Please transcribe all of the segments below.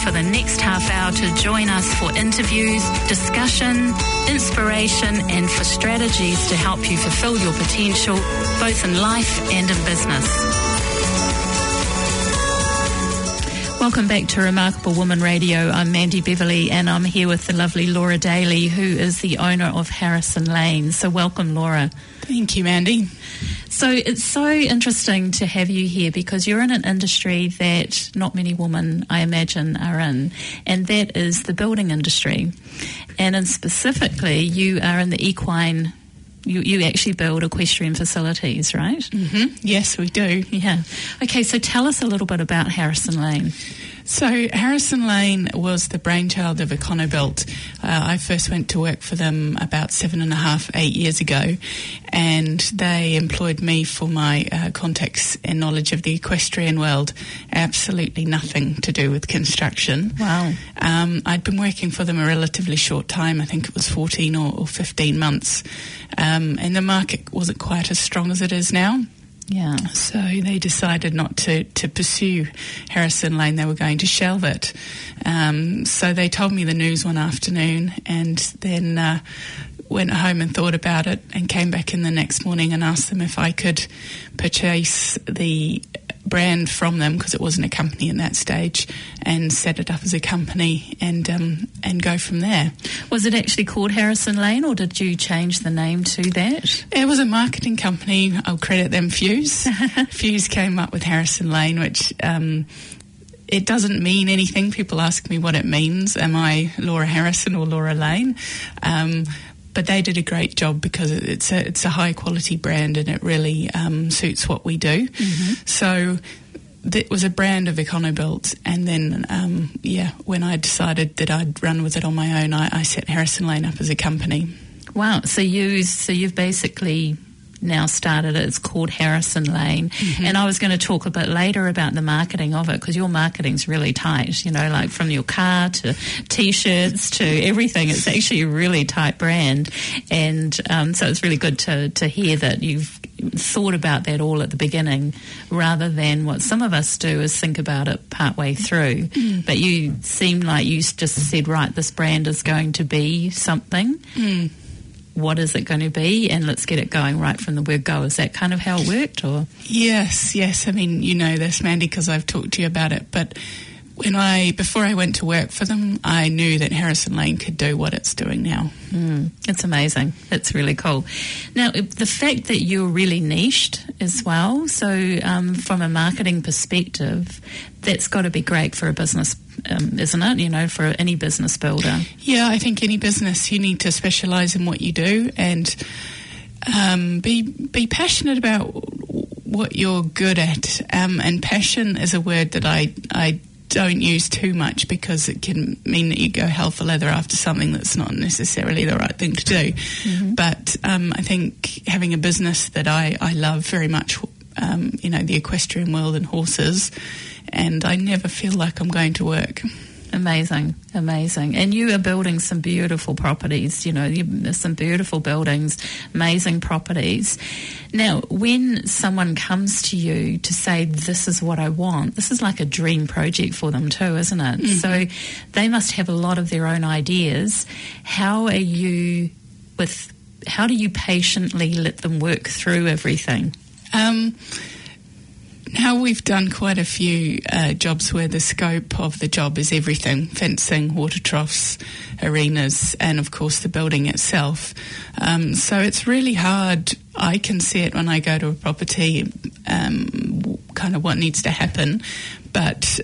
for the next half hour to join us for interviews, discussion, inspiration, and for strategies to help you fulfill your potential, both in life and in business. Welcome back to Remarkable Woman Radio. I'm Mandy Beverley and I'm here with the lovely Laura Daly, who is the owner of Harrison Lane. So, welcome, Laura. Thank you, Mandy. So, it's so interesting to have you here because you're in an industry that not many women, I imagine, are in, and that is the building industry. And in specifically, you are in the equine you, you actually build equestrian facilities, right? Mm-hmm. Yes, we do. Yeah. Okay, so tell us a little bit about Harrison Lane. So Harrison Lane was the brainchild of Econobuilt. Uh, I first went to work for them about seven and a half, eight years ago, and they employed me for my uh, contacts and knowledge of the equestrian world. Absolutely nothing to do with construction. Wow. Um, I'd been working for them a relatively short time. I think it was 14 or, or 15 months, um, and the market wasn't quite as strong as it is now. Yeah. So they decided not to, to pursue Harrison Lane. They were going to shelve it. Um, so they told me the news one afternoon and then uh, went home and thought about it and came back in the next morning and asked them if I could purchase the brand from them because it wasn't a company in that stage and set it up as a company and um, and go from there. Was it actually called Harrison Lane or did you change the name to that? It was a marketing company. I'll credit them Fuse. Fuse came up with Harrison Lane, which um, it doesn't mean anything. People ask me what it means. Am I Laura Harrison or Laura Lane? Um, but they did a great job because it's a it's a high quality brand and it really um, suits what we do. Mm-hmm. So it was a brand of Econobuilt, and then um, yeah, when I decided that I'd run with it on my own, I, I set Harrison Lane up as a company. Wow! So you so you've basically now started it. It's called Harrison Lane. Mm-hmm. And I was going to talk a bit later about the marketing of it because your marketing's really tight, you know, like from your car to t shirts to everything. It's actually a really tight brand. And um, so it's really good to, to hear that you've thought about that all at the beginning rather than what some of us do is think about it partway through. Mm. But you seem like you just said, right, this brand is going to be something. Mm what is it going to be and let's get it going right from the word go. Is that kind of how it worked or? Yes, yes. I mean, you know this, Mandy, because I've talked to you about it. But when I, before I went to work for them, I knew that Harrison Lane could do what it's doing now. Mm, it's amazing. It's really cool. Now, the fact that you're really niched as well, so um, from a marketing perspective, that's got to be great for a business um, isn't it? You know, for any business builder. Yeah, I think any business you need to specialise in what you do and um, be be passionate about what you're good at. Um, and passion is a word that I I don't use too much because it can mean that you go hell for leather after something that's not necessarily the right thing to do. Mm-hmm. But um, I think having a business that I, I love very much, um, you know, the equestrian world and horses and I never feel like I'm going to work. Amazing, amazing. And you are building some beautiful properties, you know, some beautiful buildings, amazing properties. Now, when someone comes to you to say, This is what I want, this is like a dream project for them too, isn't it? Mm-hmm. So they must have a lot of their own ideas. How are you with, how do you patiently let them work through everything? Um, now we've done quite a few uh, jobs where the scope of the job is everything fencing, water troughs, arenas, and of course the building itself. Um, so it's really hard. I can see it when I go to a property, um, kind of what needs to happen, but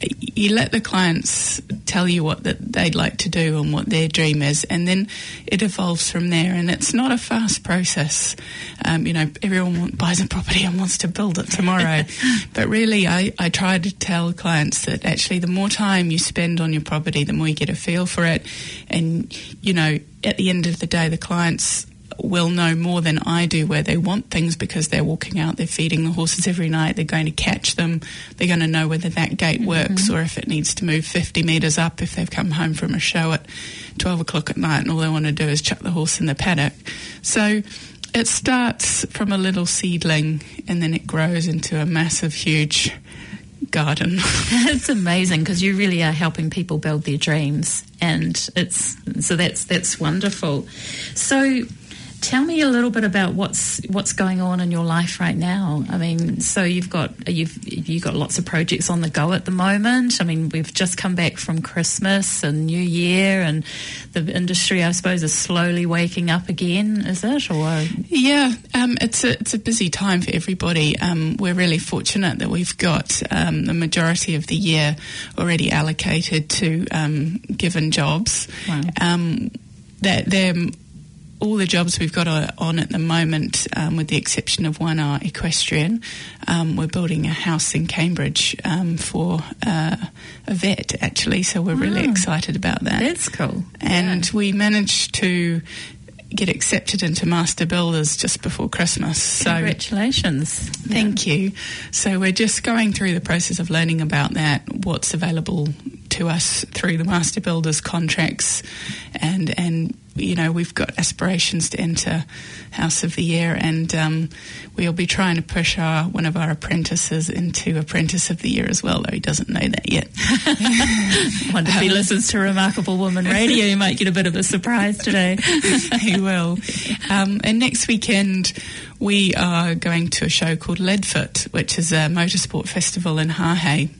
you let the clients tell you what that they'd like to do and what their dream is, and then it evolves from there. And it's not a fast process. Um, you know, everyone want, buys a property and wants to build it tomorrow, but really, I, I try to tell clients that actually, the more time you spend on your property, the more you get a feel for it, and you know, at the end of the day, the clients will know more than I do where they want things because they're walking out, they're feeding the horses every night, they're going to catch them, they're going to know whether that gate mm-hmm. works or if it needs to move 50 metres up if they've come home from a show at 12 o'clock at night and all they want to do is chuck the horse in the paddock. So it starts from a little seedling and then it grows into a massive, huge garden. it's amazing because you really are helping people build their dreams, and it's so that's that's wonderful. So Tell me a little bit about what's what's going on in your life right now. I mean, so you've got you've you got lots of projects on the go at the moment. I mean, we've just come back from Christmas and New Year, and the industry, I suppose, is slowly waking up again. Is it? Or yeah, um, it's a it's a busy time for everybody. Um, we're really fortunate that we've got um, the majority of the year already allocated to um, given jobs. Wow. Um, that they're all the jobs we've got on at the moment, um, with the exception of one, are equestrian. Um, we're building a house in Cambridge um, for uh, a vet, actually, so we're really ah. excited about that. That's cool. And yeah. we managed to get accepted into Master Builders just before Christmas. So Congratulations. Thank yeah. you. So we're just going through the process of learning about that, what's available to us through the Master Builders contracts and and you know, we've got aspirations to enter House of the Year, and um, we'll be trying to push our one of our apprentices into Apprentice of the Year as well, though he doesn't know that yet. wonder if he um, listens to Remarkable Woman Radio. You might get a bit of a surprise today. he will. Um, and next weekend, we are going to a show called Leadfoot, which is a motorsport festival in Hahei.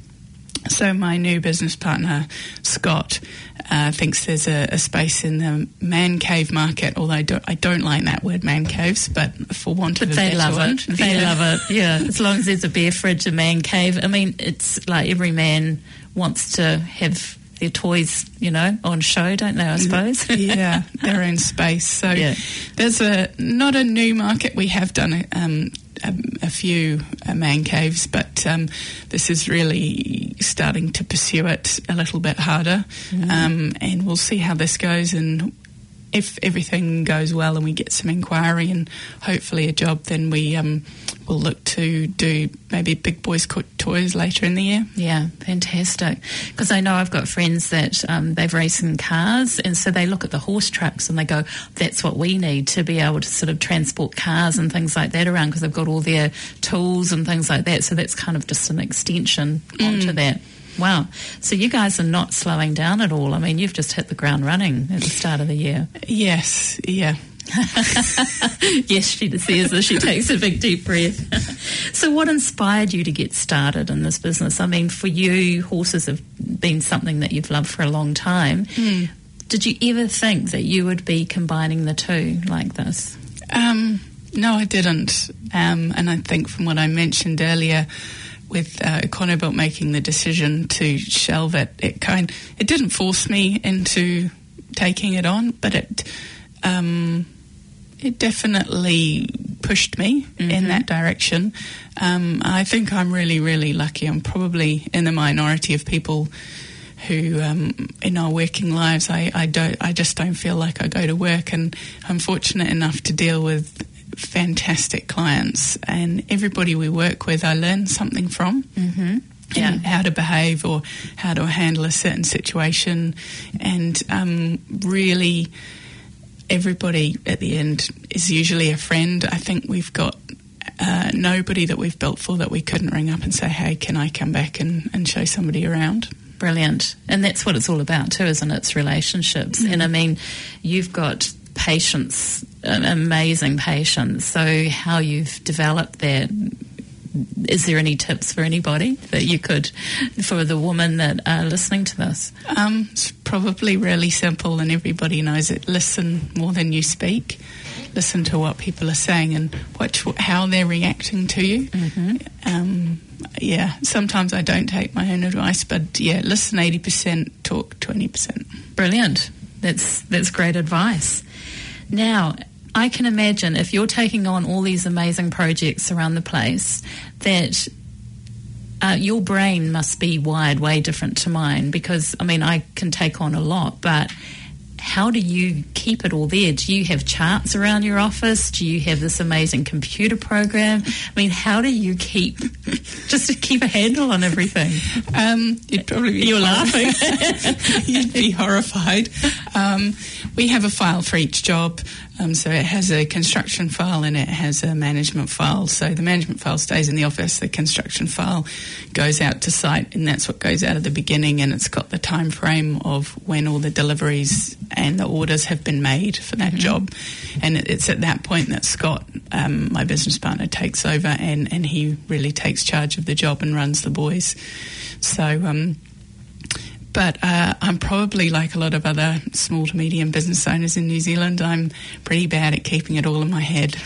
So my new business partner, Scott, uh, thinks there's a, a, space in the man cave market, although I don't, I don't like that word man caves, but for want but of a they love one, it. They yeah. love it, yeah. As long as there's a beer fridge, a man cave. I mean, it's like every man wants to have their toys, you know, on show, don't they? I suppose. yeah, their own space. So yeah. there's a not a new market. We have done um, a, a few uh, man caves, but um, this is really starting to pursue it a little bit harder. Mm. Um, and we'll see how this goes. And if everything goes well and we get some inquiry and hopefully a job, then we um, will look to do maybe big boys toys later in the year. Yeah, fantastic. Because I know I've got friends that um, they've raced in cars, and so they look at the horse trucks and they go, "That's what we need to be able to sort of transport cars and things like that around because they've got all their tools and things like that." So that's kind of just an extension mm. onto that. Wow. So you guys are not slowing down at all. I mean, you've just hit the ground running at the start of the year. Yes, yeah. yes, she says as she takes a big deep breath. so, what inspired you to get started in this business? I mean, for you, horses have been something that you've loved for a long time. Mm. Did you ever think that you would be combining the two like this? Um, no, I didn't. Um, and I think from what I mentioned earlier, with uh, Econobuilt making the decision to shelve it, it kind it didn't force me into taking it on, but it um, it definitely pushed me mm-hmm. in that direction. Um, I think I'm really, really lucky. I'm probably in the minority of people who, um, in our working lives, I, I don't, I just don't feel like I go to work, and I'm fortunate enough to deal with fantastic clients, and everybody we work with, I learn something from. Mm-hmm. Yeah. how to behave or how to handle a certain situation, and um, really, everybody at the end is usually a friend. I think we've got uh, nobody that we've built for that we couldn't ring up and say, "Hey, can I come back and, and show somebody around?" Brilliant, and that's what it's all about too, isn't it? It's relationships, mm-hmm. and I mean, you've got patience, amazing patience. So, how you've developed that? Is there any tips for anybody that you could, for the women that are listening to this? Um, it's probably really simple, and everybody knows it. Listen more than you speak. Listen to what people are saying and watch how they're reacting to you. Mm-hmm. Um, yeah, sometimes I don't take my own advice, but yeah, listen 80%, talk 20%. Brilliant. That's that's great advice. Now, I can imagine if you're taking on all these amazing projects around the place that uh, your brain must be wired way different to mine because I mean I can take on a lot, but how do you keep it all there? Do you have charts around your office? Do you have this amazing computer program? I mean, how do you keep just to keep a handle on everything? Um, you'd probably be You're laughing. you'd be horrified. Um, we have a file for each job. Um, so it has a construction file and it has a management file. So the management file stays in the office, the construction file goes out to site, and that's what goes out at the beginning. And it's got the time frame of when all the deliveries and the orders have been made for that job. And it's at that point that Scott, um, my business partner, takes over and, and he really takes charge of the job and runs the boys. So, um, but uh, I'm probably like a lot of other small to medium business owners in New Zealand. I'm pretty bad at keeping it all in my head.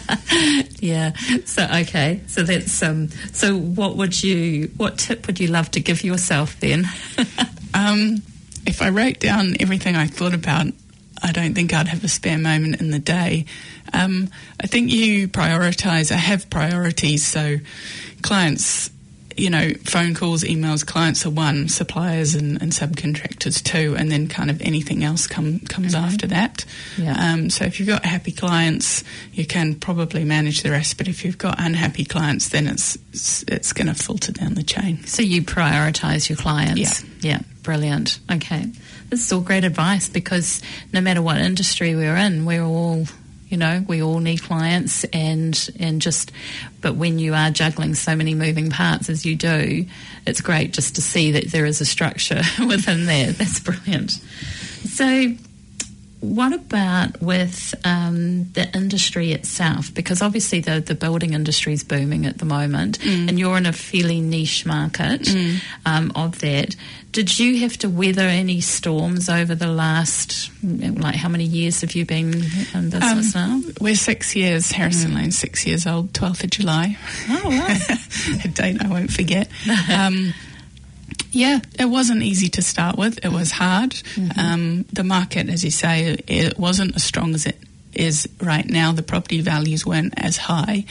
yeah. So okay. So that's um. So what would you? What tip would you love to give yourself then? um, if I wrote down everything I thought about, I don't think I'd have a spare moment in the day. Um, I think you prioritise. I have priorities. So clients you know, phone calls, emails, clients are one, suppliers and, and subcontractors two, and then kind of anything else come, comes Mhm. after that. Yeah. Um, so if you've got happy clients, you can probably manage the rest. But if you've got unhappy clients, then it's it's, it's going to filter down the chain. So you prioritise your clients. Yeah. Yeah. Brilliant. Okay. This is all great advice because no matter what industry we're in, we're all you know, we all need clients and and just but when you are juggling so many moving parts as you do, it's great just to see that there is a structure within there. That's brilliant. So what about with um, the industry itself? Because obviously the, the building industry is booming at the moment, mm. and you're in a fairly niche market mm. um, of that. Did you have to weather any storms over the last, like, how many years have you been in business um, now? We're six years, Harrison mm. Lane, six years old, 12th of July. Oh, wow. a date I won't forget. Um, Yeah, it wasn't easy to start with. It was hard. Um, the market, as you say, it wasn't as strong as it is right now. The property values weren't as high,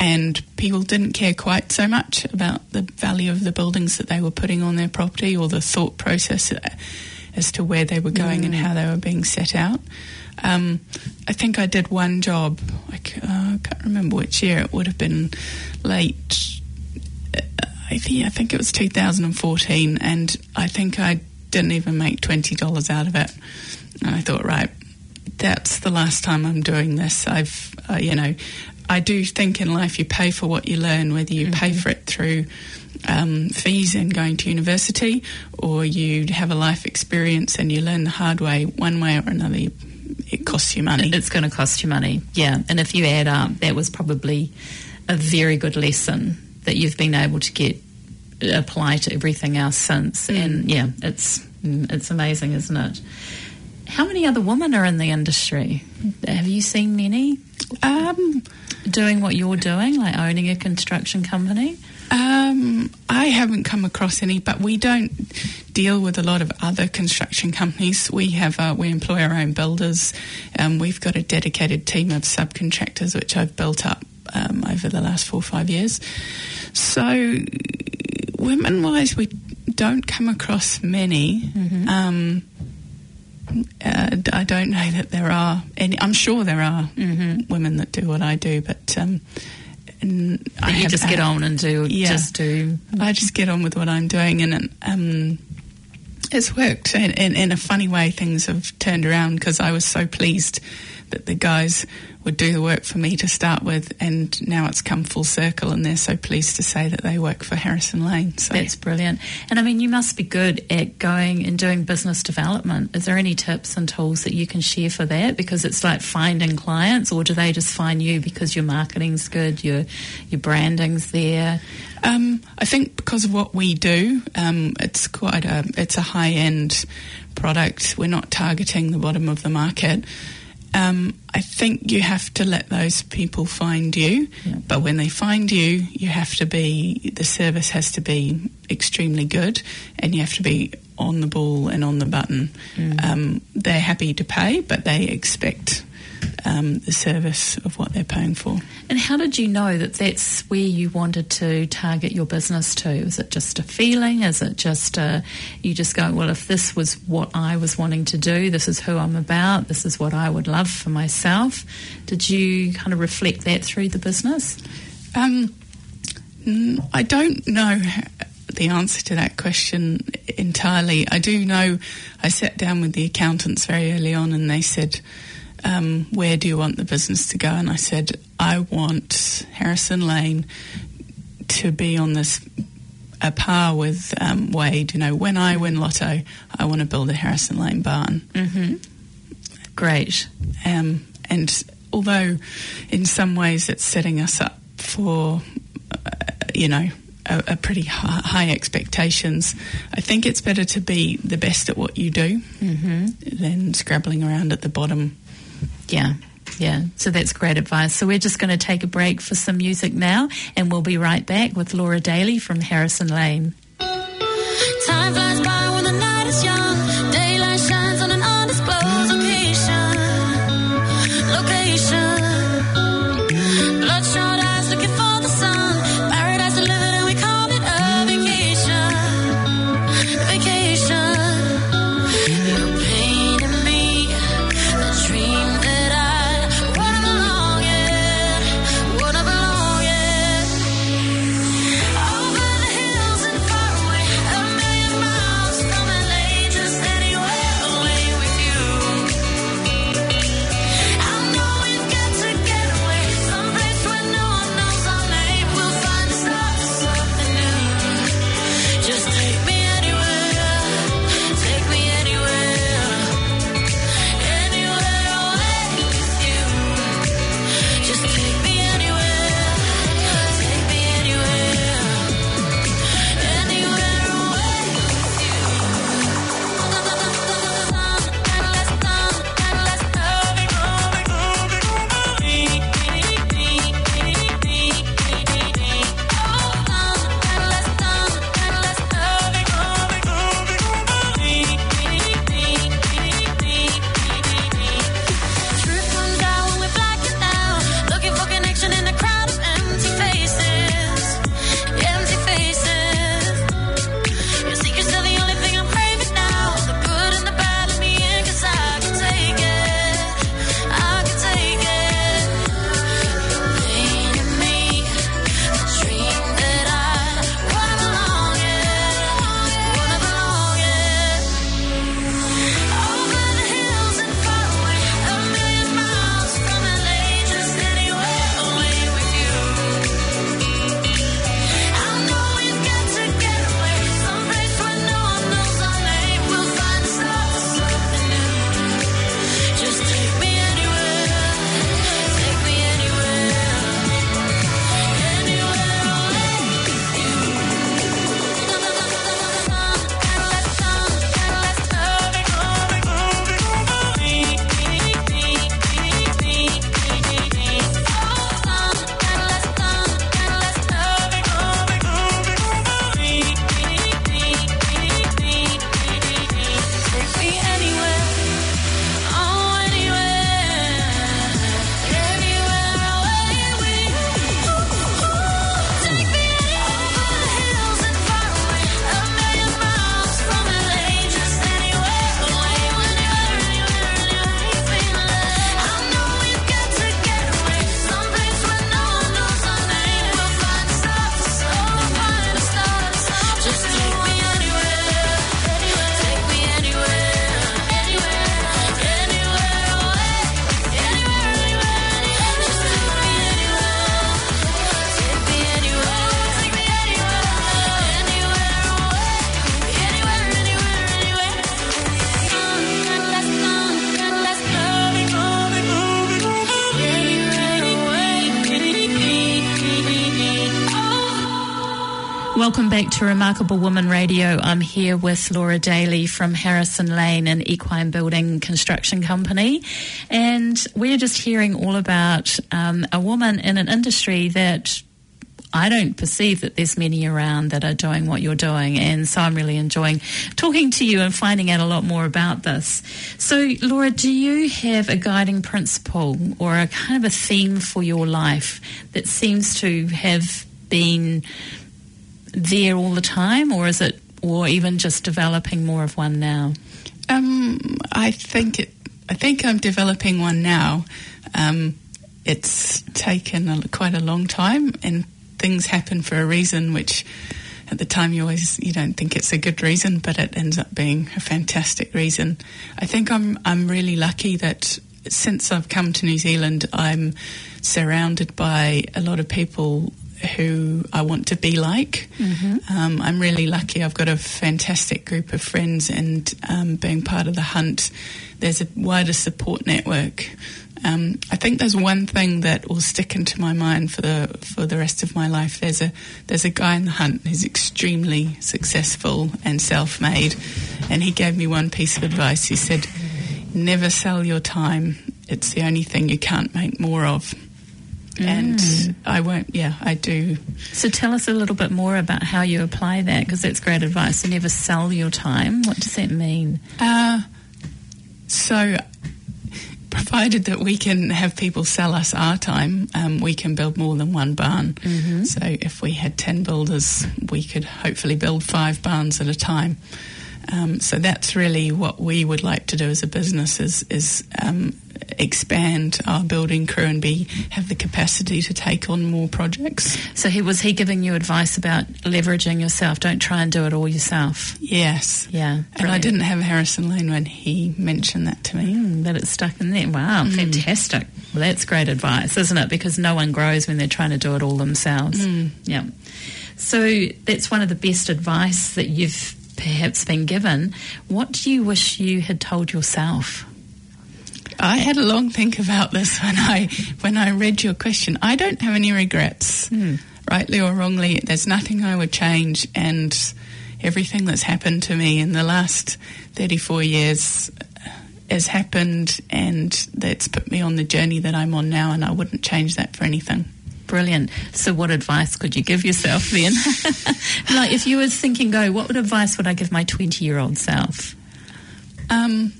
and people didn't care quite so much about the value of the buildings that they were putting on their property or the thought process as to where they were going and how they were being set out. Um, I think I did one job. I uh, I can't remember which year. It would have been late. I think I think it was 2014, and I think I didn't even make twenty dollars out of it. And I thought, right, that's the last time I'm doing this. I've, uh, you know, I do think in life you pay for what you learn, whether you pay for it through um, fees and going to university, or you have a life experience and you learn the hard way. One way or another, you- it costs you money. It's going to cost you money, yeah. And if you add up, that was probably a very good lesson that you've been able to get apply to everything else since. And yeah, it's mm, it's amazing, isn't it? How many other women are in the industry? Have you seen many Um, doing what you're doing, like owning a construction company? Um, I haven't come across any, but we don't deal with a lot of other construction companies. We have uh, we employ our own builders. Um, we've got a dedicated team of subcontractors, which I've built up um, over the last four or five years. So, women wise, we don't come across many. Um, uh, I don't know that there are any. I'm sure there are women that do what I do, but um, you have- just get on and do Yeah. just do. I just get on with what I'm doing, and um, it's worked. And in, in a funny way, things have turned around because I was so pleased that the guys would do the work for me to start with, and now it's come full circle, and they're so pleased to say that they work for Harrison Lane. So That's brilliant. And I mean, you must be good at going and doing business development. Is there any tips and tools that you can share for that? Because it's like finding clients, or do they just find you because your marketing's good, your your branding's there? Um, I think because of what we do, um, it's quite a it's a high end product. We're not targeting the bottom of the market. Um, I think you have to let those people find you, Yeah. but when they find you, you have to be the service has to be extremely good, and you have to be on the ball and on the button. Um, they're happy to pay, but they expect um, the service of what they're paying for. And how did you know that that's where you wanted to target your business to? Is it just a feeling? Is it just a, you just go, well, if this was what I was wanting to do, this is who I'm about, this is what I would love for myself? Did you kind of reflect that through the business? Um, I don't know the answer to that question entirely. I do know I sat down with the accountants very early on and they said, um, Where do you want the business to go? And I said, I want Harrison Lane to be on this a par with um, Wade. You know, when I win Lotto, I want to build a Harrison Lane barn. Mm-hmm. Great. Um, and although in some ways it's setting us up for, uh, you know, a, a pretty high, high, expectations. I think it's better to be the best at what you do mm-hmm. than scrabbling around at the bottom. Yeah. Yeah, so that's great advice. So we're just going to take a break for some music now, and we'll be right back with Laura Daly from Harrison Lane. Time flies by when the night is young. Back to Remarkable Woman Radio. I'm here with Laura Daly from Harrison Lane and Equine Building Construction Company. And we're just hearing all about um, a woman in an industry that I don't perceive that there's many around that are doing what you're doing. And so I'm really enjoying talking to you and finding out a lot more about this. So, Laura, do you have a guiding principle or a kind of a theme for your life that seems to have been there all the time, or is it, or even just developing more of one now? Um, I think it. I think I'm developing one now. Um, it's taken a, quite a long time, and things happen for a reason, which at the time you always you don't think it's a good reason, but it ends up being a fantastic reason. I think I'm I'm really lucky that since I've come to New Zealand, I'm surrounded by a lot of people who I want to be like. Mm-hmm. Um, I'm really lucky. I've got a fantastic group of friends, and um, being part of the hunt, there's a wider support network. Um, I think there's one thing that will stick into my mind for the for the rest of my life. There's a there's a guy in the hunt who's extremely successful and self-made, and he gave me one piece of advice. He said, "Never sell your time. It's the only thing you can't make more of." And Mm. I won't. Yeah, I do. So tell us a little bit more about how you apply that, because that's great advice. Never sell your time. What does that mean? Uh, so, provided that we can have people sell us our time, um, we can build more than one barn. Mm-hmm. So, if we had 10 builders, we could hopefully build five barns at a time. Um, so that's really what we would like to do as a business is, is um, expand our building crew and be have the capacity to take on more projects. So he was he giving you advice about leveraging yourself? Don't try and do it all yourself. Yes. Yeah, And I didn't have Harrison Lane when he mentioned that to me. Mm, that it's stuck in there. Wow, fantastic. Well, that's great advice, isn't it? Because no one grows when they're trying to do it all themselves. Yeah. So that's one of the best advice that you've perhaps been given. What do you wish you had told yourself? I had a long think about this when I when I read your question. I don't have any regrets, hmm. rightly or wrongly. There's nothing I would change, and everything that's happened to me in the last 34 years has happened, and that's put me on the journey that I'm on now, and I wouldn't change that for anything. Brilliant. So, what advice could you give yourself then? like, if you were thinking, go, what would advice would I give my 20 year old self? Um,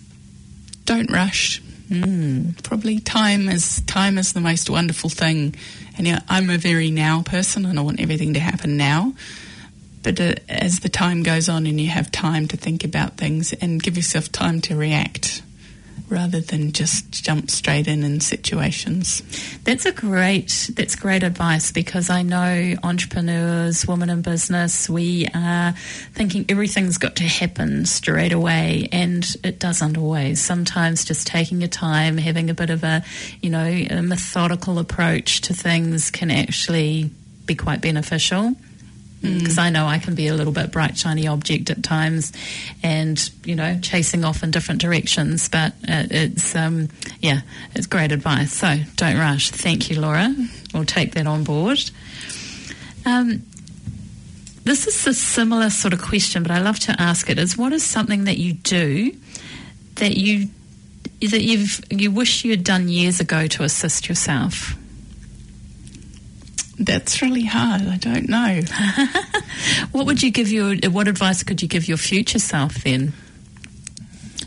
don't rush. Mm. Probably time is time is the most wonderful thing, and yeah, I'm a very now person, and I want everything to happen now. But uh, as the time goes on, and you have time to think about things, and give yourself time to react, rather than just jump straight in in situations. That's a great that's great advice because I know entrepreneurs, women in business, we are thinking everything's got to happen straight away and it doesn't always. Sometimes just taking your time, having a bit of a, you know, a methodical approach to things can actually be quite beneficial. Because I know I can be a little bit bright, shiny object at times, and you know, chasing off in different directions. But uh, it's um, yeah, it's great advice. So don't rush. Thank you, Laura. We'll take that on board. Um, this is a similar sort of question, but I love to ask it: is what is something that you do that you that you've you wish you had done years ago to assist yourself? That's really hard. I don't know. What would you give your what advice could you give your future self then?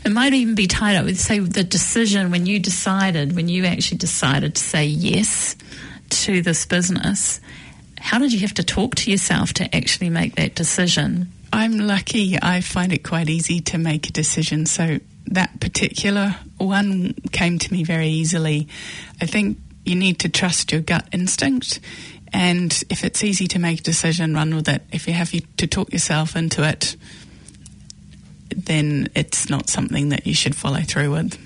It might even be tied up with say the decision when you decided when you actually decided to say yes to this business. How did you have to talk to yourself to actually make that decision? I'm lucky. I find it quite easy to make a decision. So that particular one came to me very easily. I think you need to trust your gut instinct. And if it's easy to make a decision, run with it. If you have to talk yourself into it, then it's not something that you should follow through with.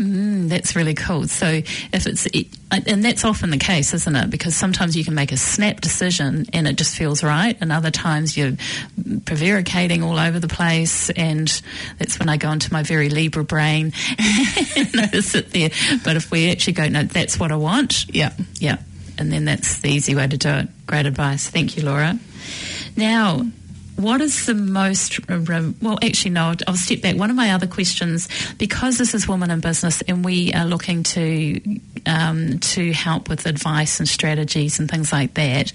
Mm, that's really cool. So if it's and that's often the case, isn't it? Because sometimes you can make a snap decision and it just feels right, and other times you're prevaricating all over the place, and that's when I go into my very Libra brain and I sit there. But if we actually go, no, that's what I want. Yeah. Yeah, and then that's the easy way to do it. Great advice. Thank you, Laura. Now, what is the most, well, actually, no, I'll step back. One of my other questions, because this is Women in Business and we are looking to, um, to help with advice and strategies and things like that,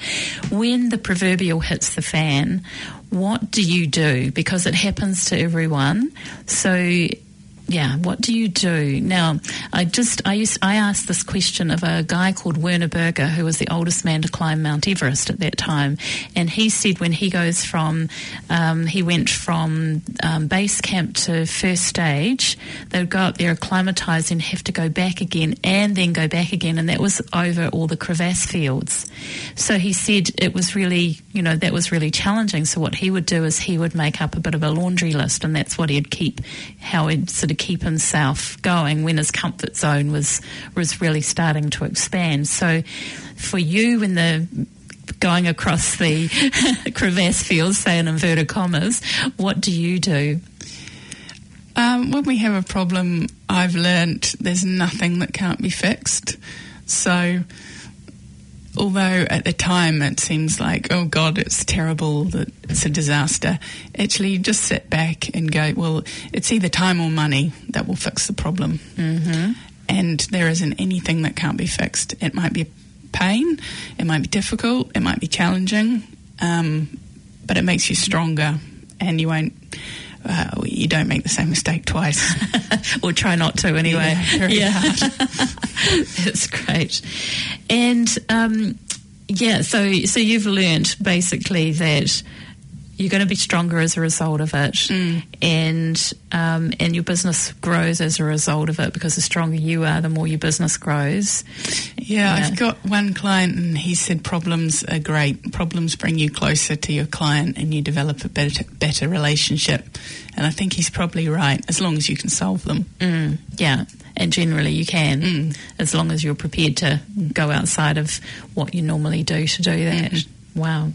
when the proverbial hits the fan, what do you do? Because it happens to everyone. So yeah, what do you do now? I just I used I asked this question of a guy called Werner Berger, who was the oldest man to climb Mount Everest at that time, and he said when he goes from um, he went from um, base camp to first stage, they would go up there, acclimatise, and have to go back again, and then go back again, and that was over all the crevasse fields. So he said it was really you know that was really challenging. So what he would do is he would make up a bit of a laundry list, and that's what he'd keep how he'd sort of to keep himself going when his comfort zone was was really starting to expand. So, for you, when the going across the crevasse fields, say in inverted commas, what do you do? Um, when we have a problem, I've learnt there's nothing that can't be fixed. So although at the time it seems like, oh God, it's terrible, that it's a disaster, actually you just sit back and go, well, it's either time or money that will fix the problem. Mm-hmm. And there isn't anything that can't be fixed. It might be pain, it might be difficult, it might be challenging, um, but it makes you stronger and you won't. Uh, you don't make the same mistake twice. or try not to anyway. Yeah, yeah. That's great. And um, yeah, so so you've learned basically that you're going to be stronger as a result of it, mm. and um, and your business grows as a result of it because the stronger you are, the more your business grows. Yeah, yeah, I've got one client, and he said problems are great. Problems bring you closer to your client, and you develop a better better relationship. And I think he's probably right, as long as you can solve them. Mm, yeah and generally you can, mm. as long as you're prepared to go outside of what you normally do to do that. Mm-hmm. Wow.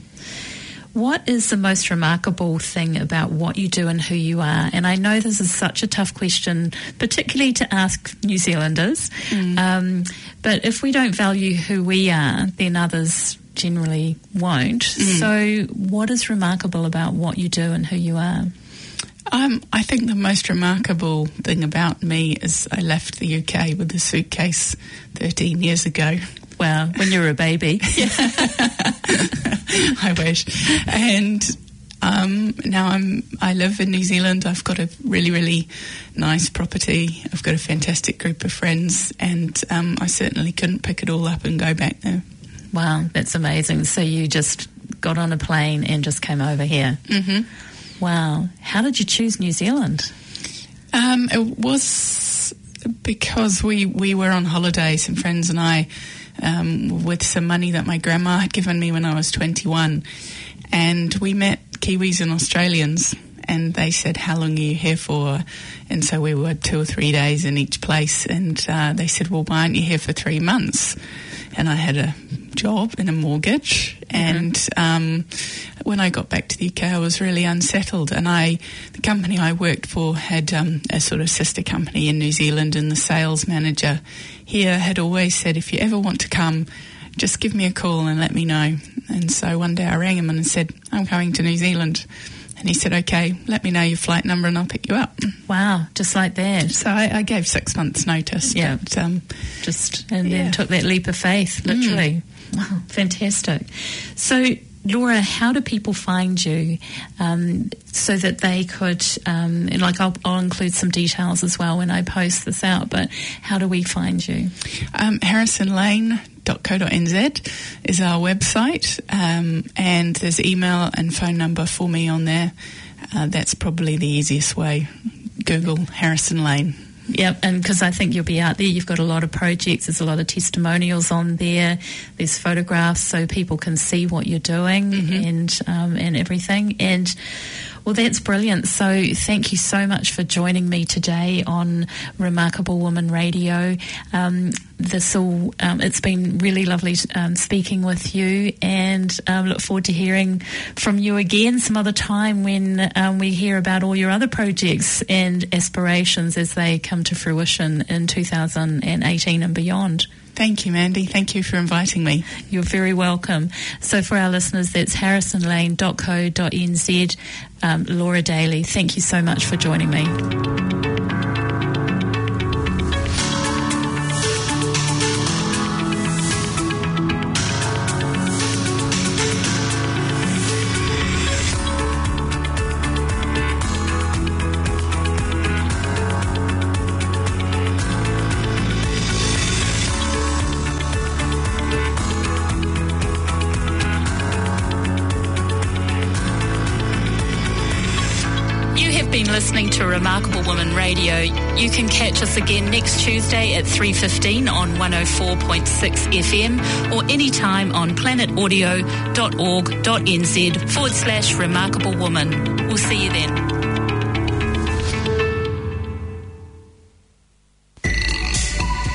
What is the most remarkable thing about what you do and who you are? And I know this is such a tough question, particularly to ask New Zealanders. Mm. Um, but if we don't value who we are, then others generally won't. Mm. So, what is remarkable about what you do and who you are? Um, I think the most remarkable thing about me is I left the UK with a suitcase 13 years ago. Wow, when you were a baby. I wish. And um, now I'm I live in New Zealand. I've got a really really nice property. I've got a fantastic group of friends, and um, I certainly couldn't pick it all up and go back there. Wow, that's amazing. So you just got on a plane and just came over here. Mm-hmm. Wow. How did you choose New Zealand? Um, it was because we, we were on holiday, some friends and I, um, with some money that my grandma had given me when I was 21. And we met Kiwis and Australians, and they said, How long are you here for? And so we were two or three days in each place. And uh, they said, Well, why aren't you here for three months? And I had a job and a mortgage. Mm-hmm. And um, when I got back to the UK, I was really unsettled. And I, the company I worked for had um, a sort of sister company in New Zealand, and the sales manager here had always said, if you ever want to come, just give me a call and let me know. And so one day I rang him and said, I'm coming to New Zealand. And he said, okay, let me know your flight number and I'll pick you up. Wow, just like that. So I, I gave six months' notice. Yeah. But, um, just, and yeah. then took that leap of faith, literally. Mm. Wow, fantastic. So, Laura, how do people find you um, so that they could, um, like I'll, I'll, include some details as well when I post this out, but how do we find you? Um, harrisonlane.co.nz is our website, um, and there's email and phone number for me on there. Uh, that's probably the easiest way. Google Harrison Lane. Yep, and because I think you'll be out there, you've got a lot of projects, there's a lot of testimonials on there, there's photographs so people can see what you're doing mm-hmm. and um, and everything. And well, that's brilliant. So thank you so much for joining me today on Remarkable Woman Radio. Um, this all, um, it's been really lovely um, speaking with you, and um, look forward to hearing from you again some other time when um, we hear about all your other projects and aspirations as they come to fruition in 2018 and beyond. Thank you, Mandy. Thank you for inviting me. You're very welcome. So, for our listeners, that's harrisonlane.co.nz. Um, Laura Daly, thank you so much for joining me. Woman Radio. You can catch us again next Tuesday at 3.15 on 104.6 FM or anytime on planetaudio.org.nz forward slash remarkable woman. We'll see you then.